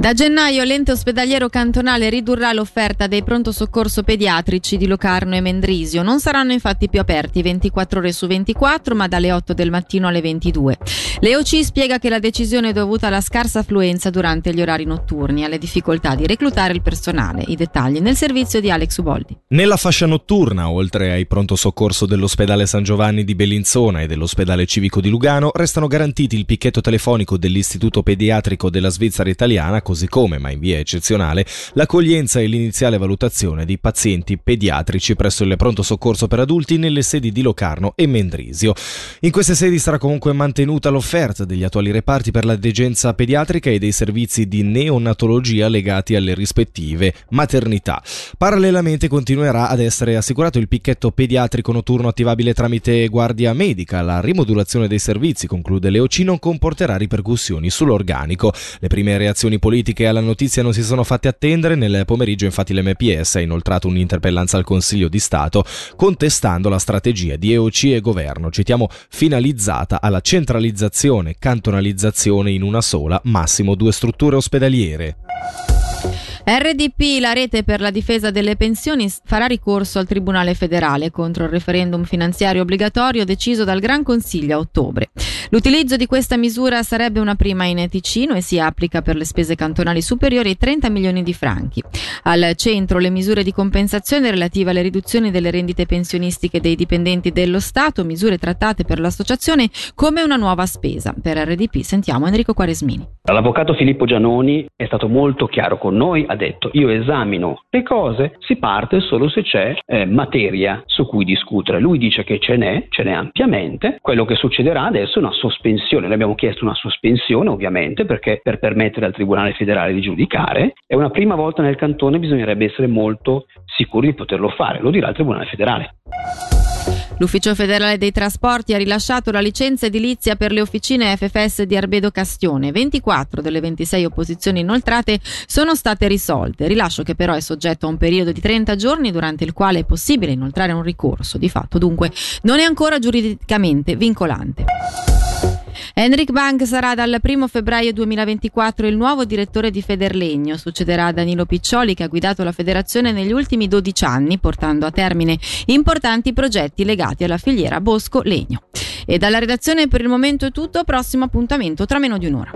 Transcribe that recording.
Da gennaio l'ente ospedaliero cantonale ridurrà l'offerta dei pronto soccorso pediatrici di Locarno e Mendrisio. Non saranno infatti più aperti 24 ore su 24, ma dalle 8 del mattino alle 22. L'EOC spiega che la decisione è dovuta alla scarsa affluenza durante gli orari notturni e alle difficoltà di reclutare il personale. I dettagli nel servizio di Alex Uboldi. Nella fascia notturna, oltre ai pronto soccorso dell'ospedale San Giovanni di Bellinzona e dell'ospedale civico di Lugano, restano garantiti il picchetto telefonico dell'Istituto Pediatrico della Svizzera Italiana così come, ma in via eccezionale, l'accoglienza e l'iniziale valutazione di pazienti pediatrici presso il pronto soccorso per adulti nelle sedi di Locarno e Mendrisio. In queste sedi sarà comunque mantenuta l'offerta degli attuali reparti per la degenza pediatrica e dei servizi di neonatologia legati alle rispettive maternità. Parallelamente continuerà ad essere assicurato il picchetto pediatrico notturno attivabile tramite guardia medica. La rimodulazione dei servizi, conclude Leoci, non comporterà ripercussioni sull'organico. Le prime reazioni politiche politiche alla notizia non si sono fatte attendere. Nel pomeriggio, infatti, l'MPS ha inoltrato un'interpellanza al Consiglio di Stato contestando la strategia di EOC e governo, citiamo, finalizzata alla centralizzazione cantonalizzazione in una sola, massimo due strutture ospedaliere. RDP, la rete per la difesa delle pensioni, farà ricorso al Tribunale federale contro il referendum finanziario obbligatorio deciso dal Gran Consiglio a ottobre. L'utilizzo di questa misura sarebbe una prima in Ticino e si applica per le spese cantonali superiori ai 30 milioni di franchi. Al centro le misure di compensazione relative alle riduzioni delle rendite pensionistiche dei dipendenti dello Stato, misure trattate per l'associazione come una nuova spesa. Per RDP sentiamo Enrico Quaresmini. L'avvocato Filippo Giannoni è stato molto chiaro con noi, ha detto io esamino le cose, si parte solo se c'è eh, materia su cui discutere. Lui dice che ce n'è, ce n'è ampiamente, quello che succederà adesso è una sospensione. Noi abbiamo chiesto una sospensione, ovviamente, perché per permettere al Tribunale federale di giudicare, è una prima volta nel cantone bisognerebbe essere molto sicuri di poterlo fare, lo dirà il Tribunale federale. L'Ufficio federale dei trasporti ha rilasciato la licenza edilizia per le officine FFS di Arbedo Castione. 24 delle 26 opposizioni inoltrate sono state risolte, rilascio che però è soggetto a un periodo di 30 giorni durante il quale è possibile inoltrare un ricorso. Di fatto dunque non è ancora giuridicamente vincolante. Enric Bank sarà dal 1 febbraio 2024 il nuovo direttore di Federlegno. Succederà a Danilo Piccioli che ha guidato la federazione negli ultimi 12 anni, portando a termine importanti progetti legati alla filiera Bosco-Legno. E dalla redazione per il momento è tutto, prossimo appuntamento tra meno di un'ora.